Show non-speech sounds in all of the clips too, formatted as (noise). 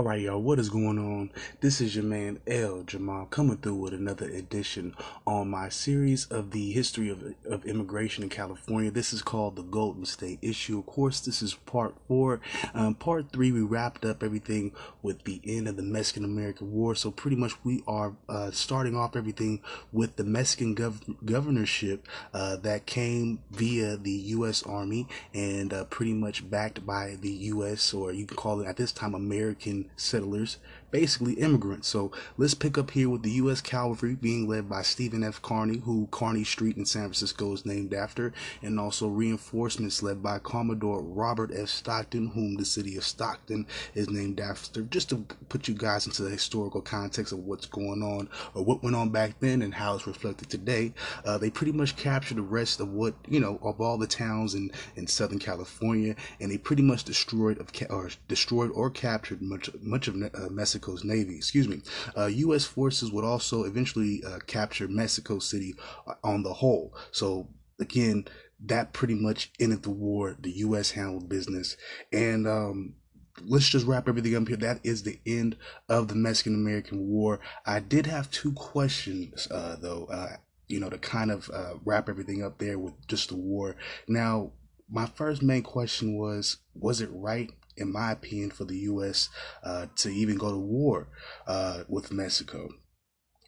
All right, y'all, what is going on? This is your man L Jamal coming through with another edition on my series of the history of, of immigration in California. This is called the Golden State issue. Of course, this is part four. Um, part three, we wrapped up everything with the end of the Mexican American War. So, pretty much, we are uh, starting off everything with the Mexican gov- governorship uh, that came via the U.S. Army and uh, pretty much backed by the U.S., or you can call it at this time American settlers, basically immigrants. So let's pick up here with the U.S. Cavalry being led by Stephen F. Kearny, who Kearny Street in San Francisco is named after, and also reinforcements led by Commodore Robert F. Stockton, whom the city of Stockton is named after. Just to put you guys into the historical context of what's going on or what went on back then and how it's reflected today, uh, they pretty much captured the rest of what you know of all the towns in in Southern California, and they pretty much destroyed or destroyed or captured much much of uh, Mexico's navy. Excuse me. Uh, U.S. forces would also eventually uh, capture Mexico City uh, on the whole. So again, that pretty much ended the war. The U.S. handled business, and um, let's just wrap everything up here. That is the end of the Mexican American War. I did have two questions, uh, though, uh, you know, to kind of uh, wrap everything up there with just the war. Now, my first main question was Was it right in my opinion, for the U.S. Uh, to even go to war uh, with Mexico.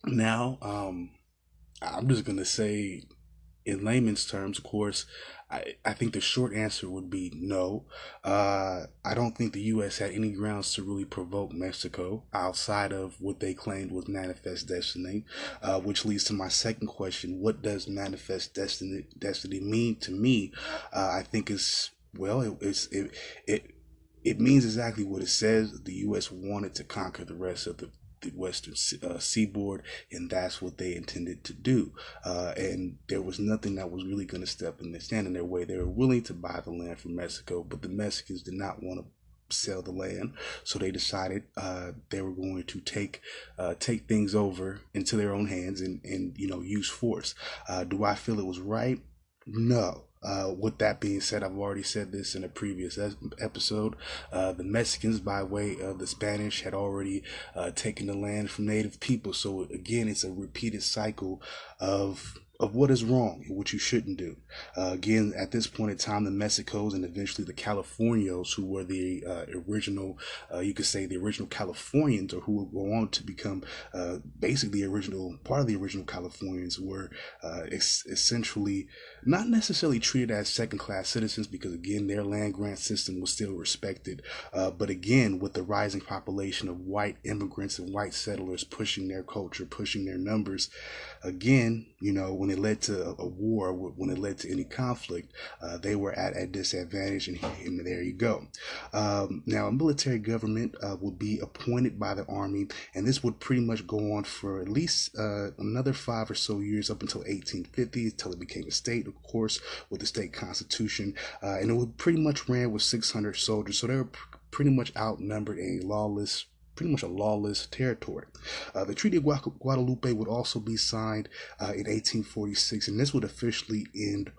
Now, um, I'm just going to say, in layman's terms, of course, I, I think the short answer would be no. Uh, I don't think the U.S. had any grounds to really provoke Mexico outside of what they claimed was manifest destiny, uh, which leads to my second question: What does manifest destiny destiny mean to me? Uh, I think it's well, it, it's it, it it means exactly what it says. The U.S. wanted to conquer the rest of the, the western uh, seaboard, and that's what they intended to do. Uh, and there was nothing that was really going to step in their stand in their way. They were willing to buy the land from Mexico, but the Mexicans did not want to sell the land, so they decided uh, they were going to take uh, take things over into their own hands and and you know use force. Uh, do I feel it was right? No. Uh, with that being said, I've already said this in a previous episode. Uh, the Mexicans, by way of the Spanish, had already uh, taken the land from native people. So again, it's a repeated cycle of of what is wrong and what you shouldn't do. Uh, again, at this point in time, the Mexicos and eventually the Californios, who were the uh, original, uh, you could say the original Californians, or who would go on to become uh, basically the original part of the original Californians, were uh, essentially not necessarily treated as second class citizens because, again, their land grant system was still respected. Uh, but again, with the rising population of white immigrants and white settlers pushing their culture, pushing their numbers, again, you know, when it led to a war, when it led to any conflict, uh, they were at a disadvantage, and, and there you go. Um, now, a military government uh, would be appointed by the army, and this would pretty much go on for at least uh, another five or so years up until 1850, until it became a state, of course, with the state constitution, uh, and it would pretty much ran with 600 soldiers, so they were pr- pretty much outnumbered and lawless pretty much a lawless territory. Uh, the Treaty of Guadalupe would also be signed uh, in 1846, and this would officially end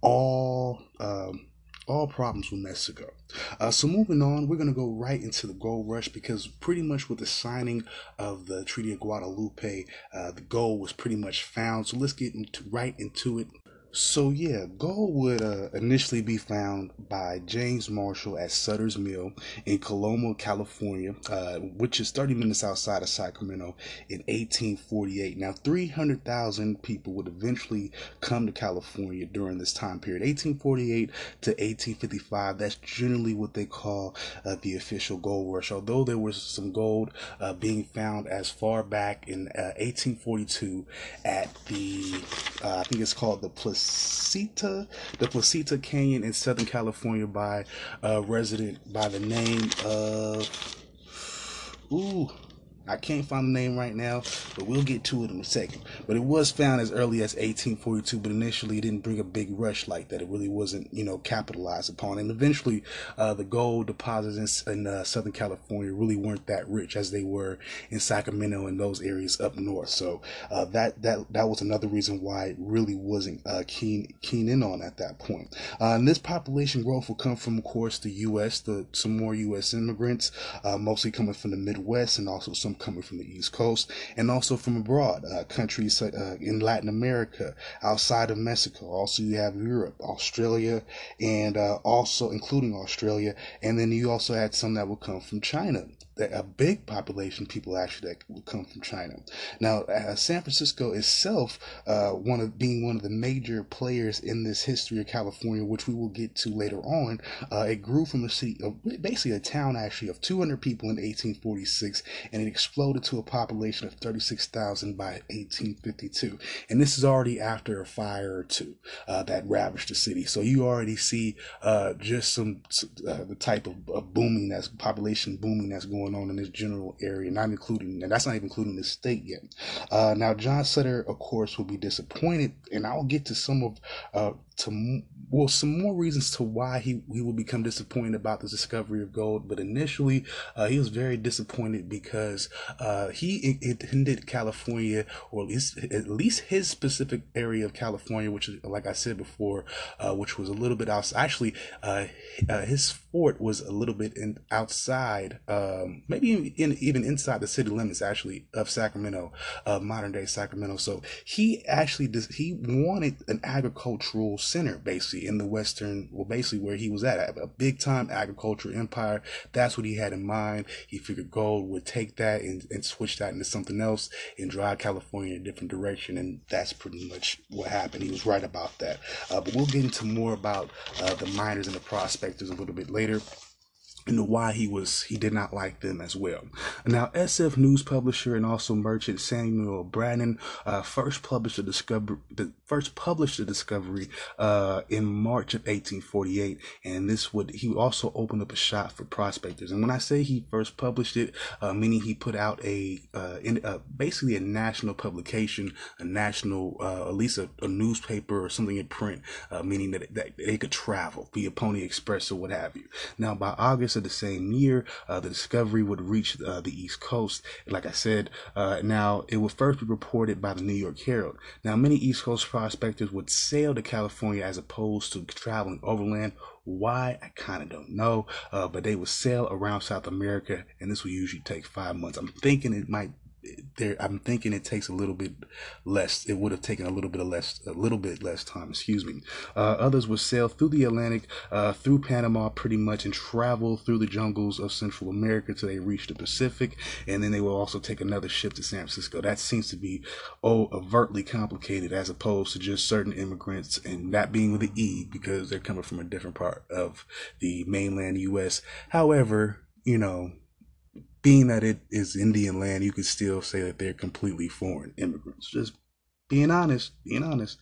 all um, all problems with Mexico. Uh, so moving on, we're going to go right into the gold rush because pretty much with the signing of the Treaty of Guadalupe, uh, the gold was pretty much found. So let's get into, right into it. So yeah, gold would uh, initially be found by James Marshall at Sutter's Mill in Coloma, California, uh, which is 30 minutes outside of Sacramento in 1848. Now, 300,000 people would eventually come to California during this time period, 1848 to 1855. That's generally what they call uh, the official gold rush. Although there was some gold uh, being found as far back in 1842 uh, at the, uh, I think it's called the Place Placita, the Placita Canyon in Southern California by a resident by the name of, ooh, I can't find the name right now, but we'll get to it in a second. But it was found as early as 1842, but initially it didn't bring a big rush like that. It really wasn't, you know, capitalized upon. And eventually, uh, the gold deposits in, in uh, Southern California really weren't that rich as they were in Sacramento and those areas up north. So uh, that that that was another reason why it really wasn't uh, keen keen in on at that point. Uh, and this population growth will come from, of course, the U.S. The some more U.S. immigrants, uh, mostly coming from the Midwest and also some coming from the East Coast and also from abroad, uh, countries uh, in Latin America, outside of Mexico. Also, you have Europe, Australia, and uh, also including Australia. And then you also had some that will come from China a big population people actually that would come from China. Now, uh, San Francisco itself, uh, one of being one of the major players in this history of California, which we will get to later on, uh, it grew from a city, of, basically a town actually of 200 people in 1846, and it exploded to a population of 36,000 by 1852. And this is already after a fire or two uh, that ravaged the city. So you already see uh, just some uh, the type of, of booming that's population booming that's going going on in this general area, not including, and that's not even including the state yet. Uh, now, John Sutter, of course, will be disappointed, and I'll get to some of uh, to well some more reasons to why he he will become disappointed about the discovery of gold. But initially, uh, he was very disappointed because uh, he intended California, or at least at least his specific area of California, which like I said before, uh, which was a little bit outside. Actually, uh, uh, his fort was a little bit in, outside, um, maybe in, even inside the city limits, actually of Sacramento, uh, modern day Sacramento. So he actually he wanted an agricultural center basically in the western well basically where he was at a big time agricultural empire. That's what he had in mind. He figured gold would take that and, and switch that into something else and drive california in a different direction and that's pretty much what happened. He was right about that. Uh, but we'll get into more about uh, the miners and the prospectors a little bit later and why he was he did not like them as well. Now, SF news publisher and also merchant Samuel Brannan uh, first published the discovery first published the discovery uh, in March of 1848, and this would he also opened up a shop for prospectors. And when I say he first published it, uh, meaning he put out a uh, in uh, basically a national publication, a national uh, at least a, a, newspaper or something in print, meaning that, that they could travel via Pony Express or what have you. Now, by August of the same year, uh, the discovery would reach uh, the East Coast. Like I said, uh, now it would first be reported by the New York Herald. Now, many East Coast prospectors would sail to California as opposed to traveling overland why I kind of don't know, uh, but they would sail around South America, and this would usually take five months. I'm thinking it might there i'm thinking it takes a little bit less it would have taken a little bit of less a little bit less time excuse me. Uh, others would sail through the atlantic uh, through panama pretty much and travel through the jungles of central america till they reach the pacific. And then they will also take another ship to san francisco. That seems to be oh overtly complicated as opposed to just certain immigrants and that being with the e because they're coming from a different part of the mainland us however you know being that it is Indian land, you could still say that they're completely foreign immigrants. Just being honest, being honest.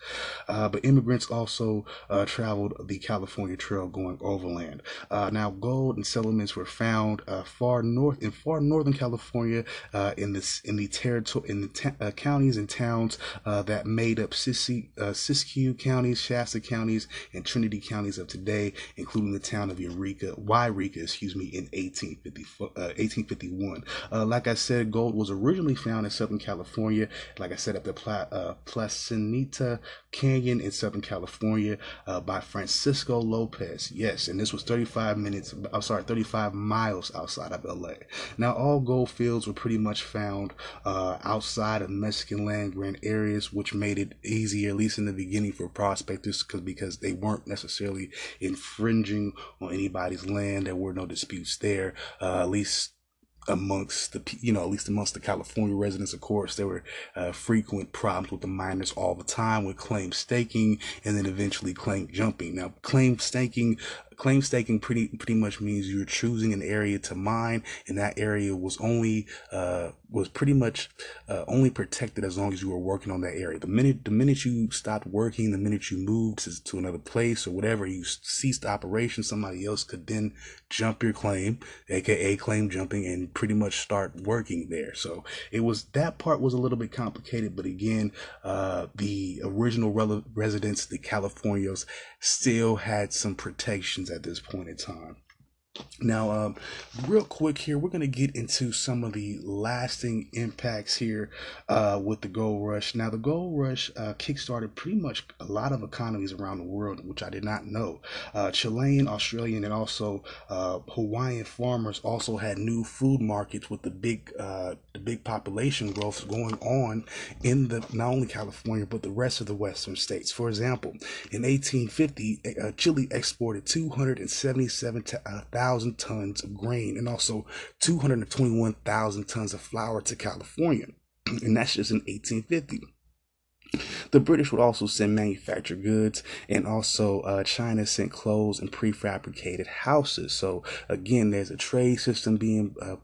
Uh, but immigrants also uh, traveled the California Trail going overland. Uh, now, gold and settlements were found uh, far north in far northern California uh, in this in the territory in the uh, counties and towns that made up Siskiyou, Siskiyou counties, Shasta counties, and Trinity counties of today, including the town of Eureka, Yreka, excuse me, in 1850, 1851. like I said, gold was originally found in Southern California. Like I said, up the Pla- Placerita Canyon in Southern California uh, by Francisco Lopez. Yes, and this was 35 minutes, I'm sorry, 35 miles outside of LA. Now, all gold fields were pretty much found uh, outside of Mexican land grant areas, which made it easier, at least in the beginning, for prospectors because because they weren't necessarily infringing on anybody's land. There were no disputes there, uh, at least amongst the you know at least amongst the California residents of course there were uh, frequent problems with the miners all the time with claim staking and then eventually claim jumping. Now claim staking claim staking pretty pretty much means you're choosing an area to mine, and that area was only uh, was pretty much uh, only protected as long as you were working on that area. The minute the minute you stopped working, the minute you moved to, to another place or whatever, you ceased operation. Somebody else could then jump your claim, aka claim jumping, and pretty much start working there. So it was that part was a little bit complicated, but again, uh, the original re- residents, the Californios, still had some protections at this point in time. Now, um, real quick here, we're going to get into some of the lasting impacts here uh, with the gold rush. Now, the gold rush uh, kickstarted pretty much a lot of economies around the world, which I did not know. Uh, Chilean, Australian, and also uh, Hawaiian farmers also had new food markets with the big, uh, the big population growth going on in the not only California but the rest of the western states. For example, in 1850, uh, Chile exported 277,000 1,000 tons of grain and also 221,000 tons of flour to California. (clears throat) And that's just in 1850. The British would also send manufactured goods, and also uh, China sent clothes and prefabricated houses. So again, there's a trade system being uh,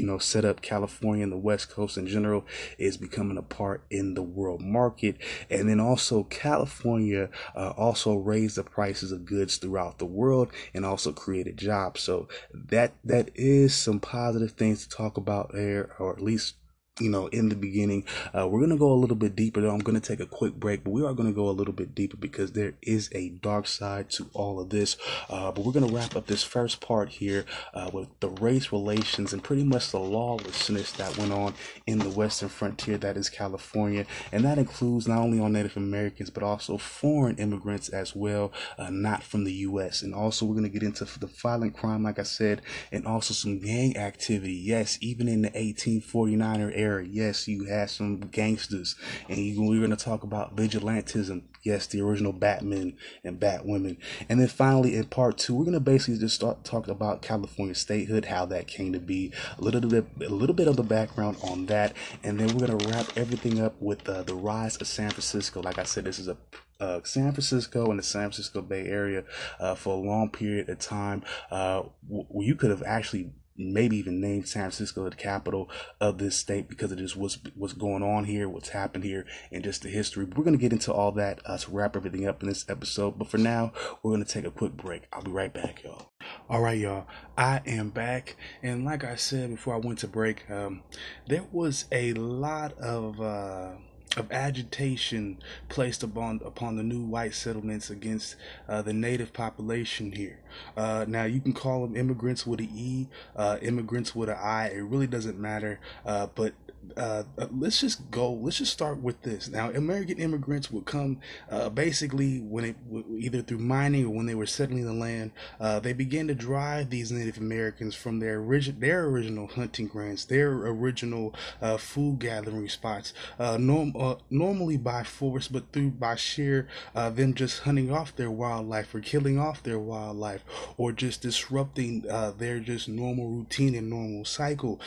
you know, set up California and the West Coast in general is becoming a part in the world market. And then also California uh, also raised the prices of goods throughout the world and also created jobs. So that that is some positive things to talk about there, or at least you know, in the beginning. Uh, we're going to go a little bit deeper, though. I'm going to take a quick break, but we are going to go a little bit deeper because there is a dark side to all of this. Uh, but we're going to wrap up this first part here uh, with the race relations and pretty much the lawlessness that went on in the western frontier, that is California. And that includes not only on Native Americans, but also foreign immigrants as well, uh, not from the U.S. And also, we're going to get into the violent crime, like I said, and also some gang activity. Yes, even in the 1849er era era, yes, you had some gangsters, and you, we're going to talk about vigilantism. Yes, the original Batman and Batwomen, and then finally in part two, we're going to basically just start talking about California statehood, how that came to be, a little bit, a little bit of the background on that, and then we're going to wrap everything up with uh, the rise of San Francisco. Like I said, this is a uh, San Francisco and the San Francisco Bay Area uh, for a long period of time. Uh, w- you could have actually maybe even named San Francisco the capital of this state because of just what's what's going on here, what's happened here, and just the history. We're gonna get into all that uh, to wrap everything up in this episode. But for now, we're gonna take a quick break. I'll be right back, y'all. All right, y'all. I am back, and like I said before I went to break, um, there was a lot of. Uh, of agitation placed upon upon the new white settlements against uh, the native population here. Uh, now you can call them immigrants with an E, uh, immigrants with an I. It really doesn't matter. Uh, but uh, uh, let's just go. Let's just start with this. Now, American immigrants would come uh, basically when it either through mining or when they were settling the land. Uh, they began to drive these Native Americans from their origin, their original hunting grounds, their original uh, food gathering spots. Uh, norm, normally by force, but through by sheer them just hunting off their wildlife or killing off their wildlife or just disrupting their just normal routine and normal cycle.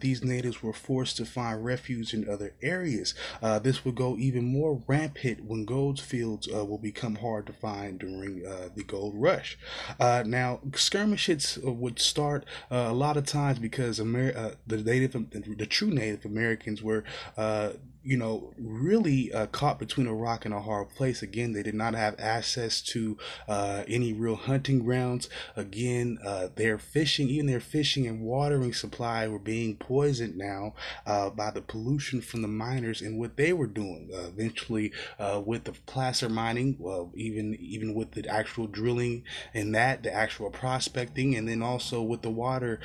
these natives were forced to find find refuge in other areas. Uh, this will go even more rampant when gold fields uh, will become hard to find during uh, the gold rush. Uh, now, skirmishes uh, would start a lot of times because Amer- the native, the true Native Americans were you know, really uh, caught between a rock and a hard place. Again, they did not have access to uh, any real hunting grounds. Again, uh, their fishing, even their fishing and watering supply were being poisoned now uh, by the pollution from the miners and what they were doing. Uh, eventually, uh, with the placer mining, well, even even with the actual drilling and that, the actual prospecting, and then also with the water,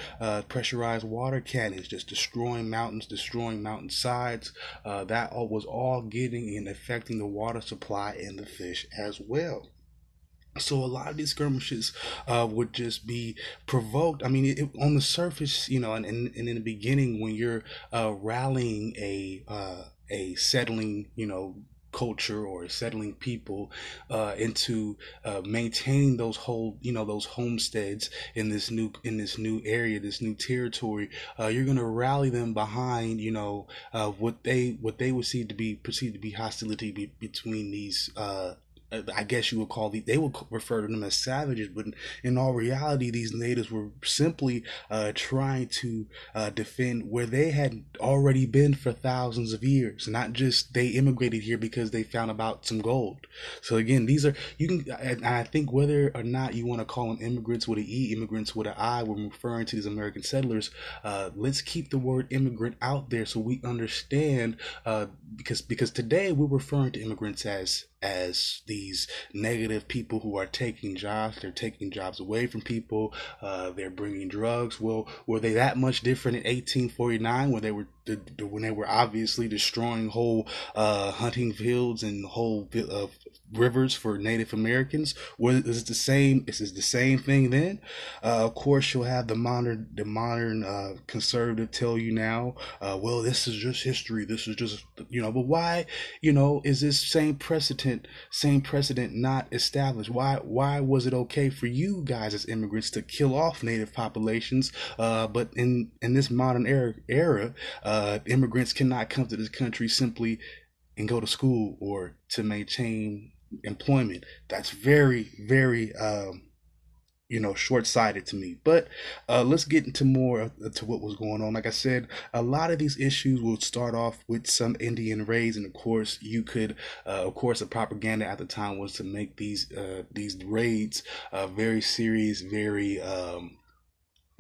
pressurized water cannons, just destroying mountains, destroying mountain sides that was all getting and affecting the water supply and the fish as well. So a lot of these skirmishes uh, would just be provoked. I mean, it, on the surface, you know, and, and, and, in the beginning, when you're uh, rallying a uh, a settling, you know, culture or settling people uh, into uh, maintaining those whole you know those homesteads in this new in this new area this new territory uh, you're going to rally them behind you know uh, what they what they would see to be perceived to be hostility be, between these uh, I guess you would call the they would refer to them as savages, but in all reality, these natives were simply uh, trying to uh, defend where they had already been for thousands of years. Not just they immigrated here because they found about some gold. So again, these are you can. I think whether or not you want to call them immigrants with an E, immigrants with an I, when referring to these American settlers, uh, let's keep the word immigrant out there so we understand. Uh, because because today we're referring to immigrants as as these negative people who are taking jobs. They're taking jobs away from people. Uh, they're bringing drugs. Well, were they that much different in 1849 when they were when they were obviously destroying whole uh, hunting fields and whole uh, rivers for Native Americans? Was is the same? Is it the same thing then? Uh, of course, you'll have the modern the modern uh, conservative tell you now, uh, well, this is just history. This is just you know. But why, you know, is this same precedent? precedent same precedent not established why why was it okay for you guys as immigrants to kill off native populations uh, but in in this modern era era uh, immigrants cannot come to this country simply and go to school or to maintain employment. That's very very um, you know short-sighted to me. But uh, let's get into more uh, to what was going on. Like i said a lot of these issues will start off with some indian raids and of course you could uh, of course the propaganda at the time was to make these uh, these raids uh, very serious very um,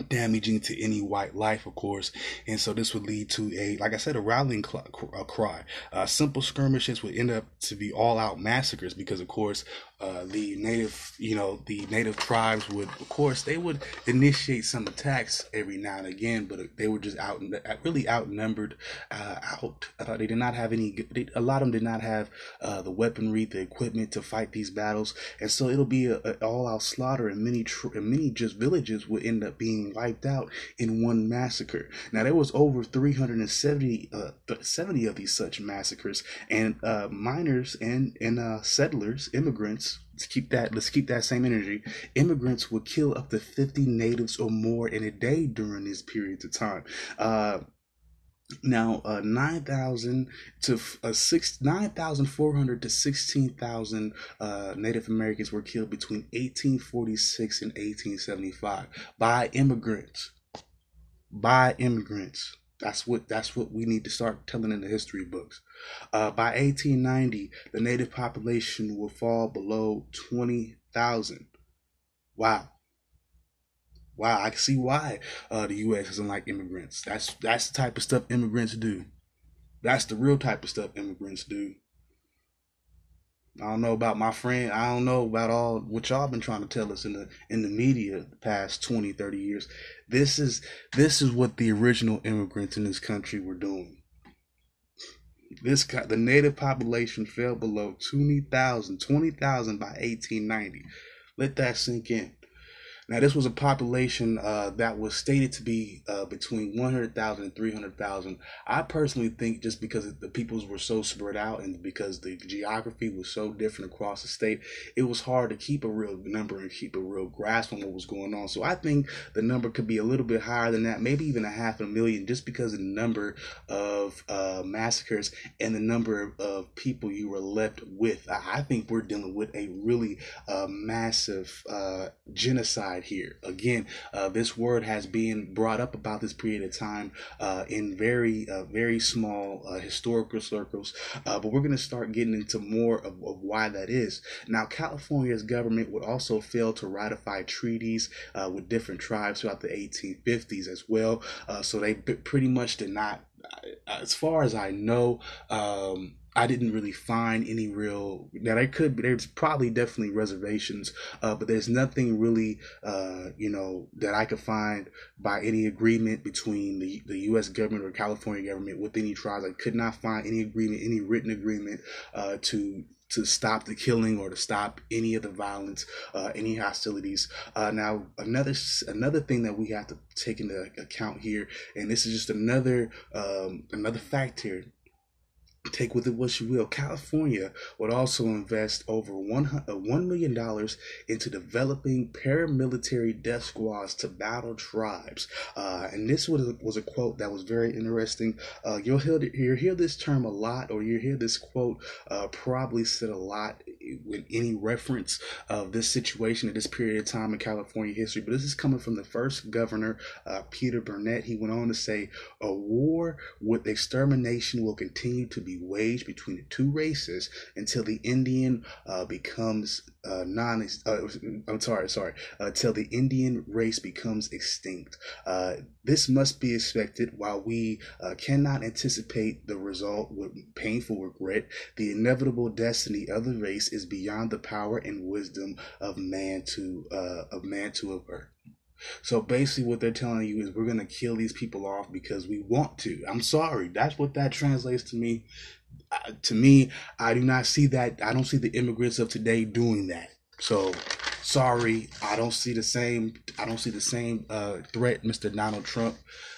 damaging to any white life, of course. And so this would lead to a, like I said, a rallying cry. Uh, simple skirmishes would end up to be all out massacres because, of course, uh, the native, you know, the native tribes would, of course, they would initiate some attacks every now and again, but they were just out, really outnumbered, uh, out. Uh, they did not have any, they, a lot of them did not have uh, the weaponry, the equipment to fight these battles. And so it'll be an all out slaughter and many, tr- and many just villages would end up being wiped out in one massacre. Now, there was over 370 uh, 70 of these such massacres, and uh, miners and, and uh, settlers, immigrants, let's keep that let's keep that same energy immigrants would kill up to 50 natives or more in a day during these periods of time uh, now, uh, nine thousand to uh, six nine thousand four hundred to sixteen thousand uh, Native Americans were killed between eighteen forty six and eighteen seventy five by immigrants. By immigrants. That's what that's what we need to start telling in the history books. Uh, by 1890, the native population will fall below 20,000. Wow. Wow, I can see why uh, the U.S. doesn't like immigrants. That's that's the type of stuff immigrants do. That's the real type of stuff immigrants do. I don't know about my friend. I don't know about all what y'all been trying to tell us in the in the media the past 20, 30 years. This is this is what the original immigrants in this country were doing. This the native population fell below 20,000, 20,000 by 1890. Let that sink in. Now, this was a population uh, that was stated to be uh, between 100,000 and 300,000. I personally think just because the peoples were so spread out and because the geography was so different across the state, it was hard to keep a real number and keep a real grasp on what was going on. So I think the number could be a little bit higher than that, maybe even a half a million, just because of the number of uh, massacres and the number of people you were left with. I think we're dealing with a really uh, massive uh, genocide here. Again, uh, this word has been brought up about this period of time uh, in very, uh, very small uh, historical circles, uh, but we're going to start getting into more of, of, why that is. Now, California's government would also fail to ratify treaties uh, with different tribes throughout the 1850s as well, so they pretty much did not, as far as I know, um, I didn't really find any real that I could. There's probably definitely reservations, uh, but there's nothing really, uh, you know, that I could find by any agreement between the the U.S. government or California government with any tribes. I could not find any agreement, any written agreement uh, to to stop the killing or to stop any of the violence, uh, any hostilities. Uh, now, another another thing that we have to take into account here, and this is just another um, another fact here take with it what you will. California would also invest over one uh, $1 million into developing paramilitary death squads to battle tribes. Uh, and this was a, was a quote that was very interesting. Uh, you'll hear, you'll hear this term a lot, or you'll hear this quote uh, probably said a lot with any reference of this situation at this period of time in California history. But this is coming from the first governor, uh, Peter Burnett. He went on to say, a war with extermination will continue to be waged between the two races until the Indian uh, becomes uh, non. Uh, I'm sorry, sorry. Until the Indian race becomes extinct. Uh, this must be expected. While we uh, cannot anticipate the result with painful regret, the inevitable destiny of the race is beyond the power and wisdom of man to uh, of man to avert. So basically, what they're telling you is we're gonna kill these people off because we want to. I'm sorry, that's what that translates to me. Uh, to me, I do not see that. I don't see the immigrants of today doing that. So sorry, I don't see the same. I don't see the same uh, threat, Mr. Donald Trump.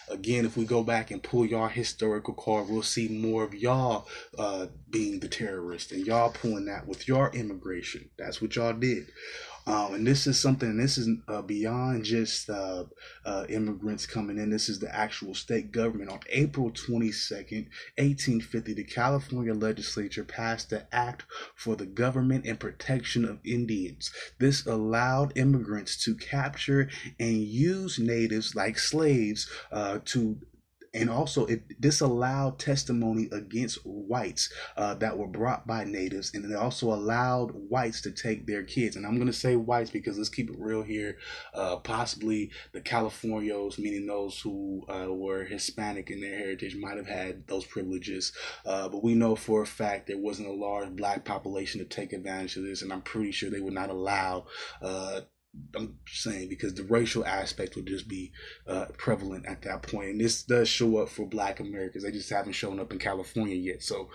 Again, if we go back and pull y'all historical card, we'll see more of y'all uh, being the terrorist and y'all pulling that with your immigration. That's what y'all did. Um, and this is something, this is uh, beyond just uh, uh, immigrants coming in. This is the actual state government. On April 22nd, 1850, the California legislature passed the Act for the Government and Protection of Indians. This allowed immigrants to capture and use natives like slaves uh, to and also it disallowed testimony against whites uh, that were brought by natives and it also allowed whites to take their kids. And i'm going to say whites because let's keep it real here uh, possibly the californios meaning those who uh, were hispanic in their heritage might have had those privileges uh, but we know for a fact there wasn't a large black population to take advantage of this and i'm pretty sure they would not allow uh, I'm saying because the racial aspect would just be uh, prevalent at that point, and this does show up for Black Americans. They just haven't shown up in California yet, so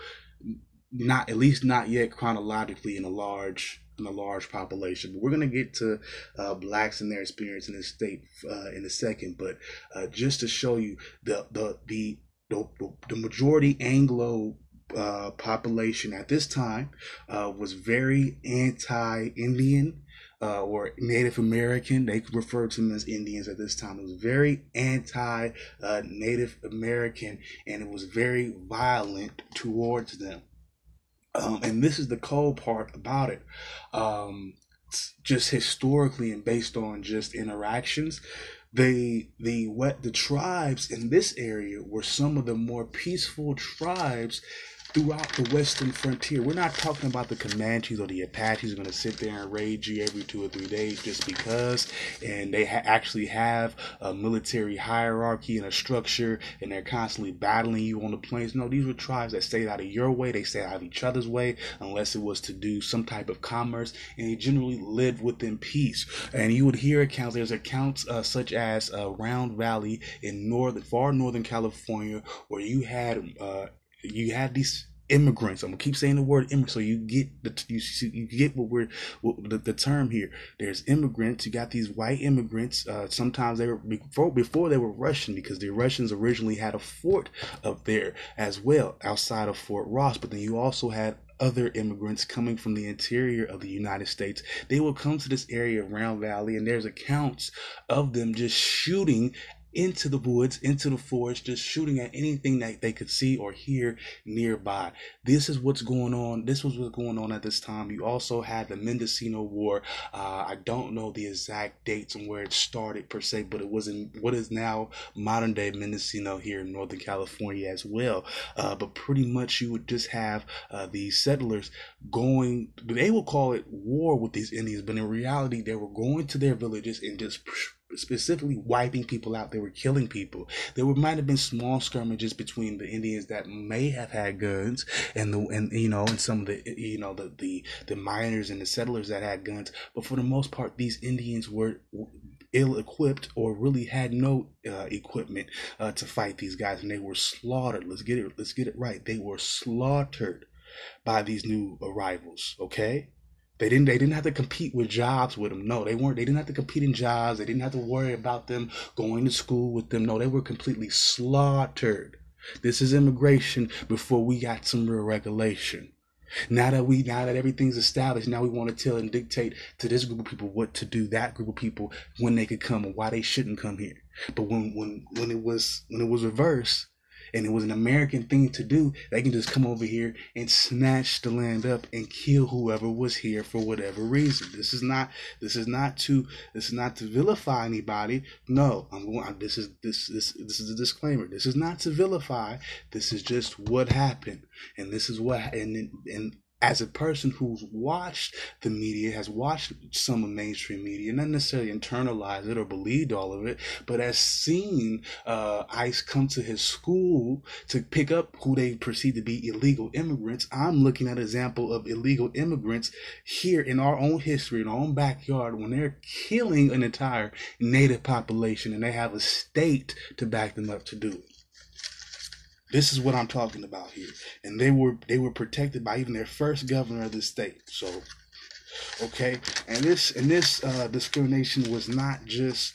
not at least not yet chronologically in a large in a large population. But we're gonna get to uh, blacks and their experience in this state uh, in a second. But uh, just to show you the the the the, the majority Anglo uh, population at this time uh, was very anti-Indian uh, or Native American. They referred to them as Indians at this time. It was very anti uh, Native American and it was very violent towards them. Um, and this is the cold part about it. Um, just historically and based on just interactions, the the what the tribes in this area were some of the more peaceful tribes throughout the western frontier. We're not talking about the Comanches or the Apaches going to sit there and raid you every two or three days just because, and they ha- actually have a military hierarchy and a structure, and they're constantly battling you on the plains. No, these were tribes that stayed out of your way. They stayed out of each other's way, unless it was to do some type of commerce, and they generally lived within peace. And you would hear accounts. There's accounts uh, such as uh, Round Valley in northern, far northern California, where you had uh, you had these immigrants. I'm gonna keep saying the word immigrant, so you get the you, you get what we're what, the, the term here. There's immigrants. You got these white immigrants. Uh, sometimes they were before before they were Russian because the Russians originally had a fort up there as well outside of Fort Ross. But then you also had other immigrants coming from the interior of the United States. They will come to this area of Round Valley, and there's accounts of them just shooting into the woods, into the forest, just shooting at anything that they could see or hear nearby. This is what's going on. This was what's going on at this time. You also had the Mendocino War. Uh, I don't know the exact dates and where it started per se, but it was in what is now modern day Mendocino here in Northern California as well. Uh, but pretty much you would just have uh, these settlers going, they will call it war with these Indians, but in reality, they were going to their villages and just specifically wiping people out. They were killing people. There were, might have been small skirmishes between the Indians that may have had guns and the and you know and some of the you know the the the miners and the settlers that had guns. But for the most part, these Indians were ill equipped or really had no uh, equipment uh, to fight these guys, and they were slaughtered. Let's get it. Let's get it right. They were slaughtered by these new arrivals. Okay. They didn't they didn't have to compete with jobs with them. No, they weren't. They didn't have to compete in jobs. They didn't have to worry about them going to school with them. No, they were completely slaughtered This is immigration before we got some real regulation. Now that we now that everything's established, now we want to tell and dictate to this group of people what to do, that group of people when they could come and why they shouldn't come here. But when when when it was when it was reversed, and it was an American thing to do, they can just come over here and snatch the land up and kill whoever was here for whatever reason. This is not this is not to this is not to vilify anybody. No, I'm going. This is this this this is a disclaimer. This is not to vilify. This is just what happened, and this is what and and as a person who's watched the media, has watched some of mainstream media, not necessarily internalized it or believed all of it, but has seen uh, ICE come to his school to pick up who they perceive to be illegal immigrants, I'm looking at an example of illegal immigrants here in our own history, in our own backyard, when they're killing an entire native population and they have a state to back them up to do it. This is what I'm talking about here. And they were they were protected by even their first governor of the state. So okay, and this and this uh, discrimination was not just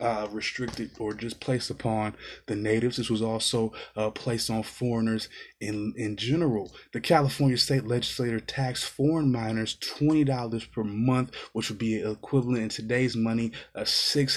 uh, restricted or just placed upon the natives. This was also uh, placed on foreigners in in general. The California state legislature taxed foreign miners twenty dollars per month, which would be equivalent in today's money of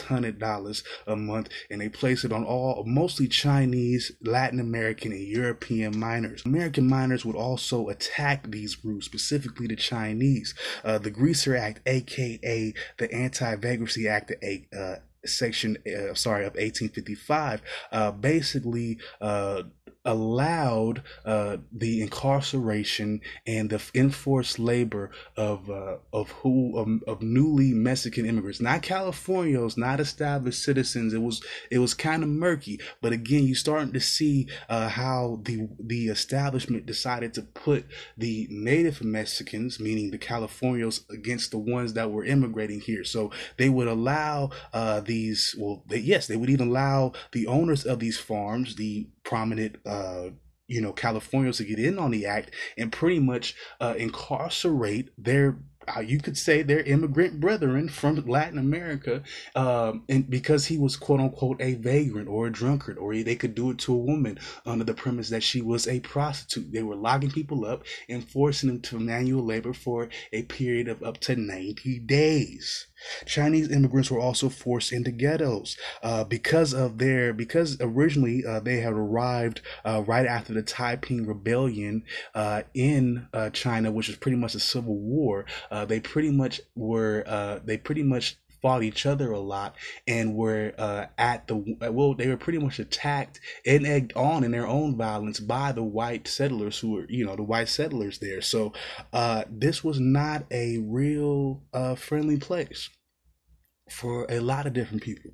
hundred dollars a month, and they placed it on all mostly Chinese, Latin American, and European miners. American miners would also attack these groups, specifically the Chinese. Uh, the Greaser Act, aka the Anti-Vagrancy Act, uh, section uh, sorry of 1855 uh, basically uh, allowed uh, the incarceration and the enforced labor of uh, of who of, of, newly Mexican immigrants, not Californios, not established citizens. It was it was kind of murky, but again, you starting to see uh, how the the establishment decided to put the native Mexicans, meaning the Californios, against the ones that were immigrating here. So they would allow uh, these. Well, they, yes, they would even allow the owners of these farms, the prominent uh, you know Californians to get in on the act and pretty much uh, incarcerate their uh, you could say their immigrant brethren from Latin America, um, and because he was quote unquote a vagrant or a drunkard, or they could do it to a woman under the premise that she was a prostitute. They were locking people up and forcing them to manual labor for a period of up to 90 days. Chinese immigrants were also forced into ghettos uh, because of their because originally uh, they had arrived uh, right after the Taiping Rebellion uh, in uh, China, which was pretty much a civil war. Uh, they pretty much were they pretty much fought each other a lot and were uh, at the well they were pretty much attacked and egged on in their own violence by the white settlers who were you know the white settlers there. So uh, this was not a real uh, friendly place for a lot of different people.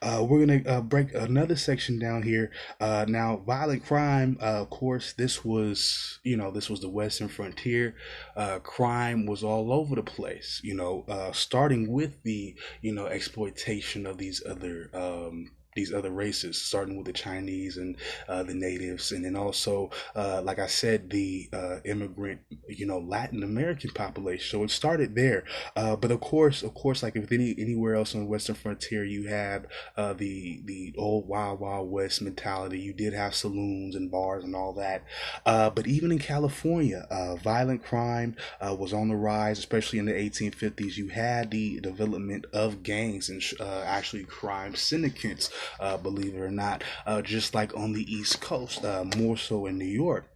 Uh, we're gonna uh, break another section down here. Uh, now, violent crime. Uh, of course, this was you know this was the Western frontier. Uh, crime was all over the place. You know, uh, starting with the you know exploitation of these other um, these other races, starting with the Chinese and uh, the natives, and then also, uh, like I said, the uh, immigrant, you know, Latin American population. So it started there, uh, but of course, of course, like if any anywhere else on the Western frontier, you have uh, the the old Wild Wild West mentality. You did have saloons and bars and all that, uh, but even in California, violent crime was on the rise, especially in the 1850s. You had the development of gangs and actually crime syndicates believe it or not, uh, just like on the East Coast, uh, more so in New York.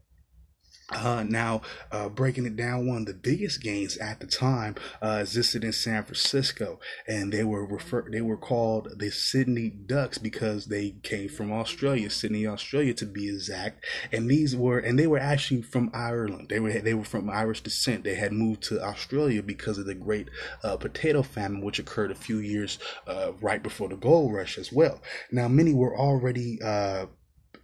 Uh, now, uh, breaking it down, one of the biggest gangs at the time uh, existed in San Francisco, and they were refer- they were called the Sydney Ducks because they came from Australia, Sydney, Australia, to be exact. And these were, and they were actually from Ireland. They were they were from Irish descent. They had moved to Australia because of the Great uh, Potato Famine, which occurred a few years uh, right before the gold rush as well. Now, many were already uh,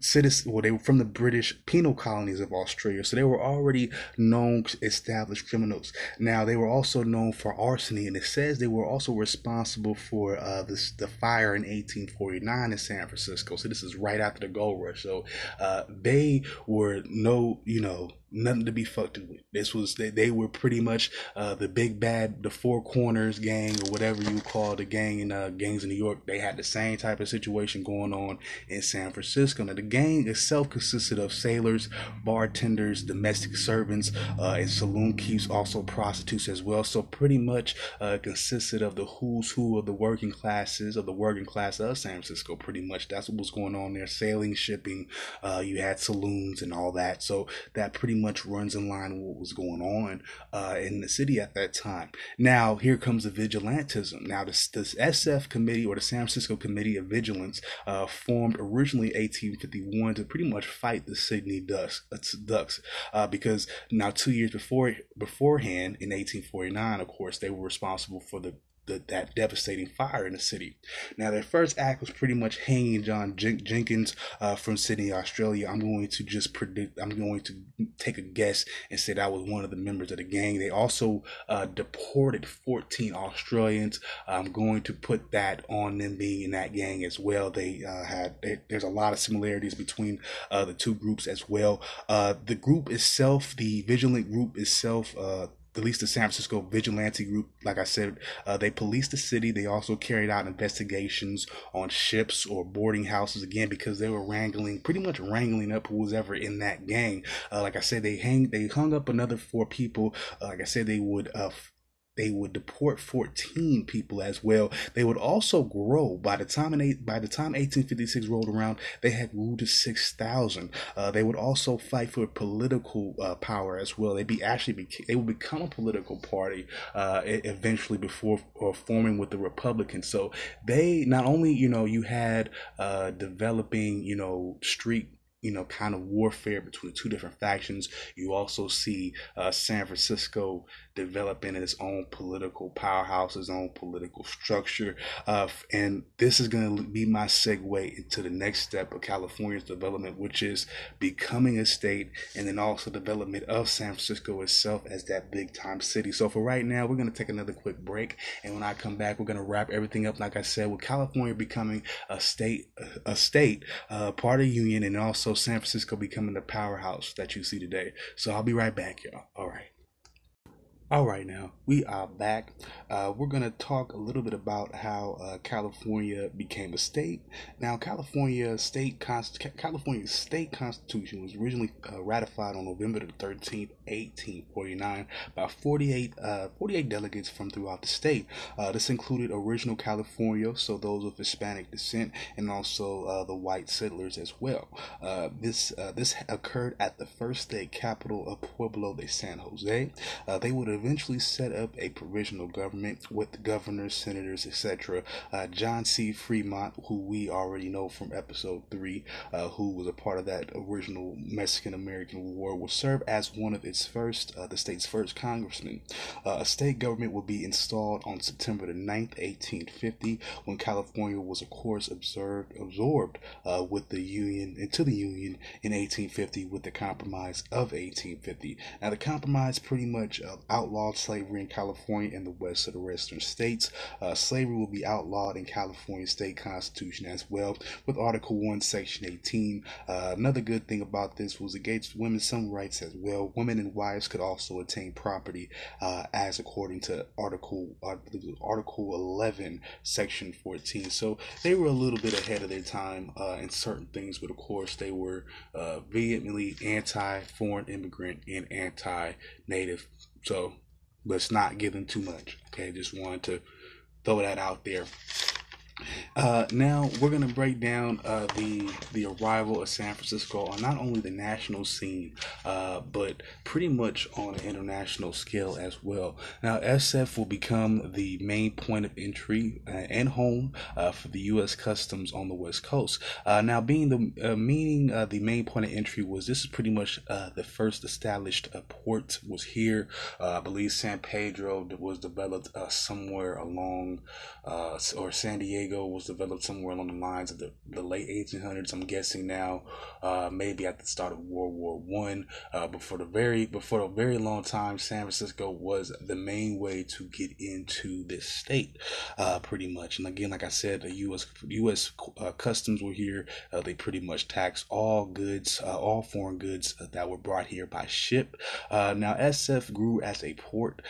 citizens, well, they were from the British penal colonies of Australia, so they were already known established criminals. Now, they were also known for arson, and it says they were also responsible for uh, this, the fire in 1849 in San Francisco. So this is right after the gold rush. So uh, they were no, you know, nothing to be fucked with. This was they, they were pretty much uh, the big bad, the Four Corners gang or whatever you call the gang in uh, gangs in New York. They had the same type of situation going on in San Francisco. Now the gang itself consisted of sailors, bartenders, domestic servants, uh, and saloon keeps, also prostitutes as well. So pretty much uh, consisted of the who's who of the working classes of the working class of San Francisco. Pretty much that's what was going on there: sailing, shipping. Uh, you had saloons and all that. So that pretty much runs in line with what was going on uh, in the city at that time. Now here comes the vigilantism. Now this, this SF committee or the San Francisco Committee of Vigilance uh, formed originally 1851 to pretty much fight the Sydney Ducks, uh, Ducks uh, because now two years before beforehand in 1849, of course, they were responsible for the the, that devastating fire in the city. Now, their first act was pretty much hanging John Jen- Jenkins uh, from Sydney, Australia. I'm going to just predict, I'm going to take a guess and say that was one of the members of the gang. They also uh, deported 14 Australians. I'm going to put that on them being in that gang as well. They uh, had, they, there's a lot of similarities between uh, the two groups as well. Uh, the group itself, the vigilant group itself, uh, at least the San Francisco vigilante group, like I said, uh, they policed the city. They also carried out investigations on ships or boarding houses again because they were wrangling, pretty much wrangling up who was ever in that gang. Uh, like I said, they hang, they hung up another four people. Uh, like I said, they would uh, they would deport 14 people as well. They would also grow by the time eight, by the time 1856 rolled around, they had grew to 6,000. Uh, they would also fight for political uh, power as well. They'd be actually be, they would become a political party uh, eventually before or forming with the Republicans. So they not only you know you had uh, developing you know street you know, kind of warfare between the two different factions. You also see uh, San Francisco developing its own political powerhouse, its own political structure. Uh, and this is going to be my segue into the next step of California's development, which is becoming a state and then also development of San Francisco itself as that big time city. So for right now, we're going to take another quick break. And when I come back, we're going to wrap everything up, like I said, with California becoming a state, a state, uh, part of union, and also San Francisco becoming the powerhouse that you see today. So I'll be right back, y'all. All right. All right, now we are back. Uh, we're going to talk a little bit about how uh, California became a state. Now, California state Const- California state constitution was originally uh, ratified on November the 13th, 1849, by 48 uh, 48 delegates from throughout the state. Uh, this included original California, so those of Hispanic descent, and also uh, the white settlers as well. this this occurred at the first state capital of Pueblo de San Jose. they would eventually set up a provisional government with governors, senators, etc. Uh, John C. Fremont, who we already know from episode three, uh, who was a part of that original Mexican American War, will serve as one of first, uh, the state's first congressman. Uh, a state government will be installed on September the 9th, 1850, when California was, of course, observed, absorbed uh, with the Union into the Union in 1850 with the Compromise of 1850. Now, the Compromise pretty much uh, outlawed outlawed slavery in California and the west of the western states. Uh, slavery will be outlawed in California state constitution as well, with Article 1, Section 18. Uh, another good thing about this was it gave women some rights as well. Women and wives could also attain property uh, as according to Article uh, Article 11, Section 14. So they were a little bit ahead of their time uh, in certain things, but of course they were uh, vehemently anti-foreign immigrant and anti-native. So let's not give them too much. Okay, just wanted to throw that out there. Uh, now we're gonna break down uh, the the arrival of San Francisco on not only the national scene, uh, but pretty much on an international scale as well. Now SF will become the main point of entry uh, and home uh, for the U.S. Customs on the West Coast. Uh, now, being the meaning the main point of entry was this is pretty much the first established port was here. I believe San Pedro was developed somewhere along or San Diego Was developed somewhere along the lines of the, the late 1800s. I'm guessing now, uh, maybe at the start of World War One. Uh, but for the very before a very long time, San Francisco was the main way to get into this state, uh, pretty much. And again, like I said, the U.S. U.S. Uh, customs were here. Uh, they pretty much taxed all goods, uh, all foreign goods that were brought here by ship. now, SF grew as a port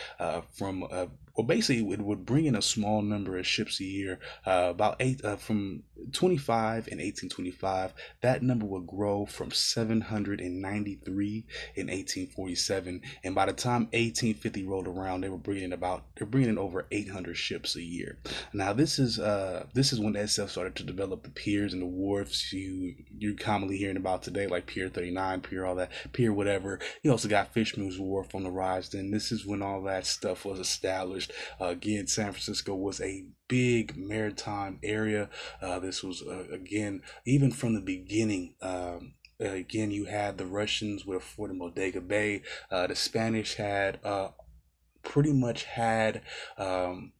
from well, basically, it would bring in a small number of ships a year, uh, about eight uh, from 25 in 1825, that number would grow from 793 in 1847, and by the time 1850 rolled around, they were bringing about they're bringing over 800 ships a year. Now this is uh this is when SF started to develop the piers and the wharfs you you're commonly hearing about today, like Pier 39, Pier all that, Pier whatever. You also got Fisherman's Wharf on the rise. Then this is when all that stuff was established. Uh, again, San Francisco was a big maritime area. Uh, this was uh, again even from the beginning. Um, again, you had the Russians with Fort in Bodega Bay. Uh, the Spanish had uh, pretty much had. Um,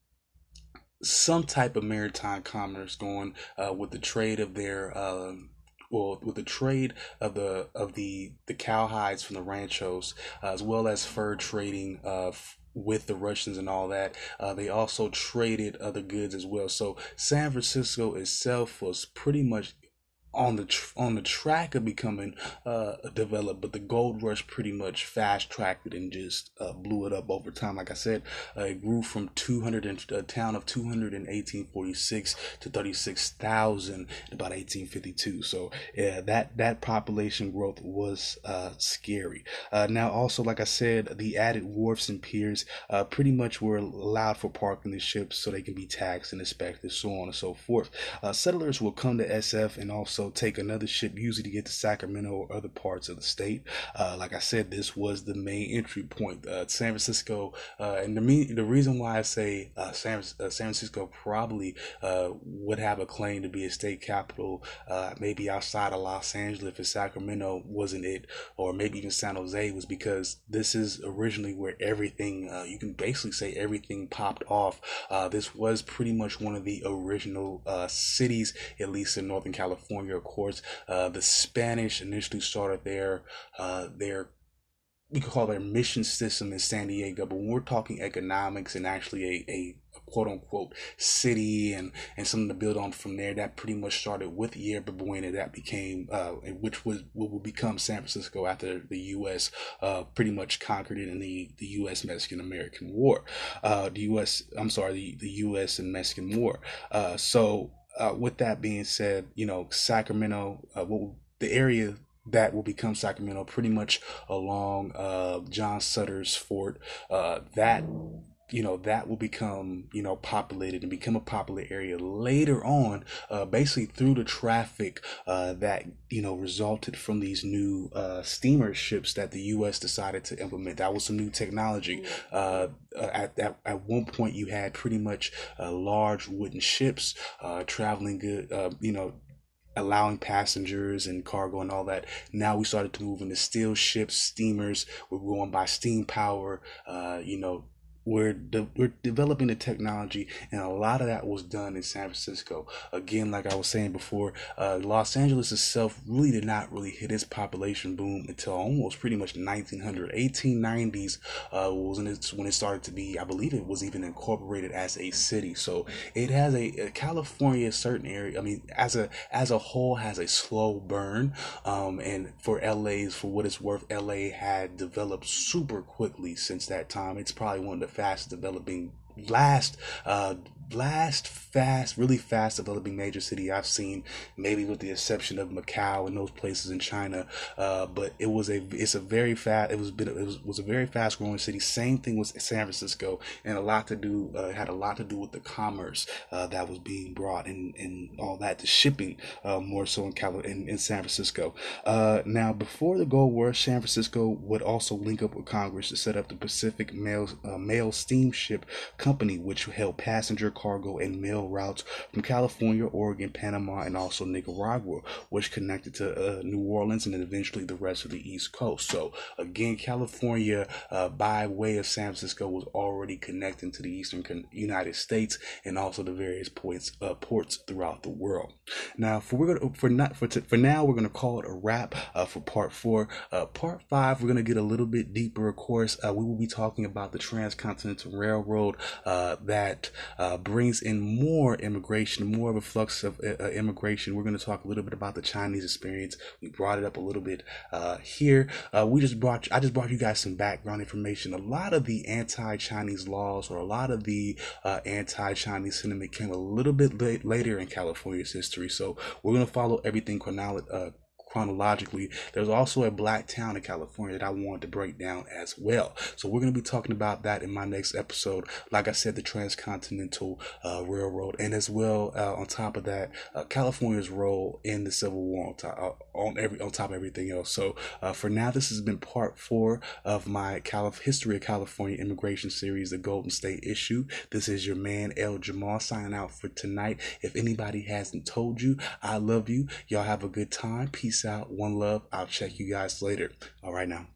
some type of maritime commerce going uh, with the trade of their um, well, with the trade of the of the the cowhides from the ranchos, uh, as well as fur trading of with the Russians and all that. Uh, they also traded other goods as well. So San Francisco itself was pretty much on the tr- on the track of becoming uh, developed, but the gold rush pretty much fast tracked it and just uh, blew it up over time. Like I said, uh, it grew from 200 in a town of 200 in 1846 to 36,000 in about 1852. So yeah, that that population growth was uh, scary. Uh, now also, like I said, the added wharfs and piers uh, pretty much were allowed for parking the ships so they can be taxed and inspected, so on and so forth. settlers will come to SF and also take another ship, usually to get to Sacramento or other parts of the state. Uh, like I said, this was the main entry point. Uh, San Francisco, uh, and the me the reason why I say uh, San uh, San Francisco probably uh, would have a claim to be a state capital, maybe outside of Los Angeles if Sacramento wasn't it, or maybe even San Jose was because this is originally where everything you can basically say everything popped off. this was pretty much one of the original cities, at least in Northern California of course. Uh, the Spanish initially started their uh, their we could call their mission system in San Diego, but when we're talking economics and actually a, a quote unquote city and and something to build on from there. That pretty much started with Yerba Buena. That became uh, which was what will become San Francisco after the U.S. Uh, pretty much conquered it in the the U.S. Mexican American War. Uh, the U.S. I'm sorry, the the U.S. and Mexican War. Uh, so uh, with that being said, you know, Sacramento, uh, what the area that will become Sacramento, pretty much along uh, John Sutter's fort, uh, that you know that will become you know populated and become a popular area later on uh, basically through the traffic uh, that you know resulted from these new uh, steamer ships that the us decided to implement that was some new technology uh, uh, at, at, at one point you had pretty much uh, large wooden ships traveling good you know allowing passengers and cargo and all that. Now we started to move into steel ships, steamers. We're going by steam power. Uh, you know, we're de- we're developing the technology, and a lot of that was done in San Francisco. Again, like I was saying before, uh, Los Angeles itself really did not really hit its population boom until almost pretty much 1900, 1890s uh, was when it, when it started to be. I believe it was even incorporated as a city. So it has a, a California, certain area. I mean, as a as a whole, has a slow burn. Um, and for LA's, for what it's worth, LA had developed super quickly since that time. It's probably one of the fast developing last uh last fast, really fast developing major city I've seen, maybe with the exception of Macau and those places in China. Uh, but it was a it's a very fast it was been it was, was a very fast growing city. Same thing with San Francisco, and a lot to do uh, had a lot to do with the commerce uh, that was being brought and and all that the shipping uh, more so in Cali in, in San Francisco. Uh, now before the Gold War, San Francisco would also link up with Congress to set up the Pacific Mail uh, Mail Steamship Company, which held passenger cargo and mail routes from California, Oregon, Panama, and also Nicaragua, which connected to uh, New Orleans and then eventually the rest of the East Coast. So again, California, uh, by way of San Francisco, was already connecting to the Eastern United States and also the various ports uh, ports throughout the world. Now, for we're gonna for not for t- for now, we're gonna call it a wrap uh, for part four. Uh, part five, we're gonna get a little bit deeper. Of course, uh, we will be talking about the transcontinental railroad that brings in more immigration, more of a flux of uh, uh immigration. We're going to talk a little bit about the Chinese experience. We brought it up a little bit uh, here. Uh, we just brought, I just brought you guys some background information. A lot of the anti-Chinese laws or a lot of the uh, anti-Chinese sentiment came a little bit late, later in California's history. So we're going to follow everything chronolo- uh, chronologically. There's also a black town in California that I wanted to break down as well. So we're going to be talking about that in my next episode. Like I said, the Transcontinental uh, Railroad, and as well uh, on top of that, uh, California's role in the Civil War on top, uh, on every on top of everything else. So uh, for now, this has been part four of my Calif- history of California immigration series, the Golden State issue. This is your man El Jamal signing out for tonight. If anybody hasn't told you, I love you. Y'all have a good time. Peace out. One love. I'll check you guys later. All right now.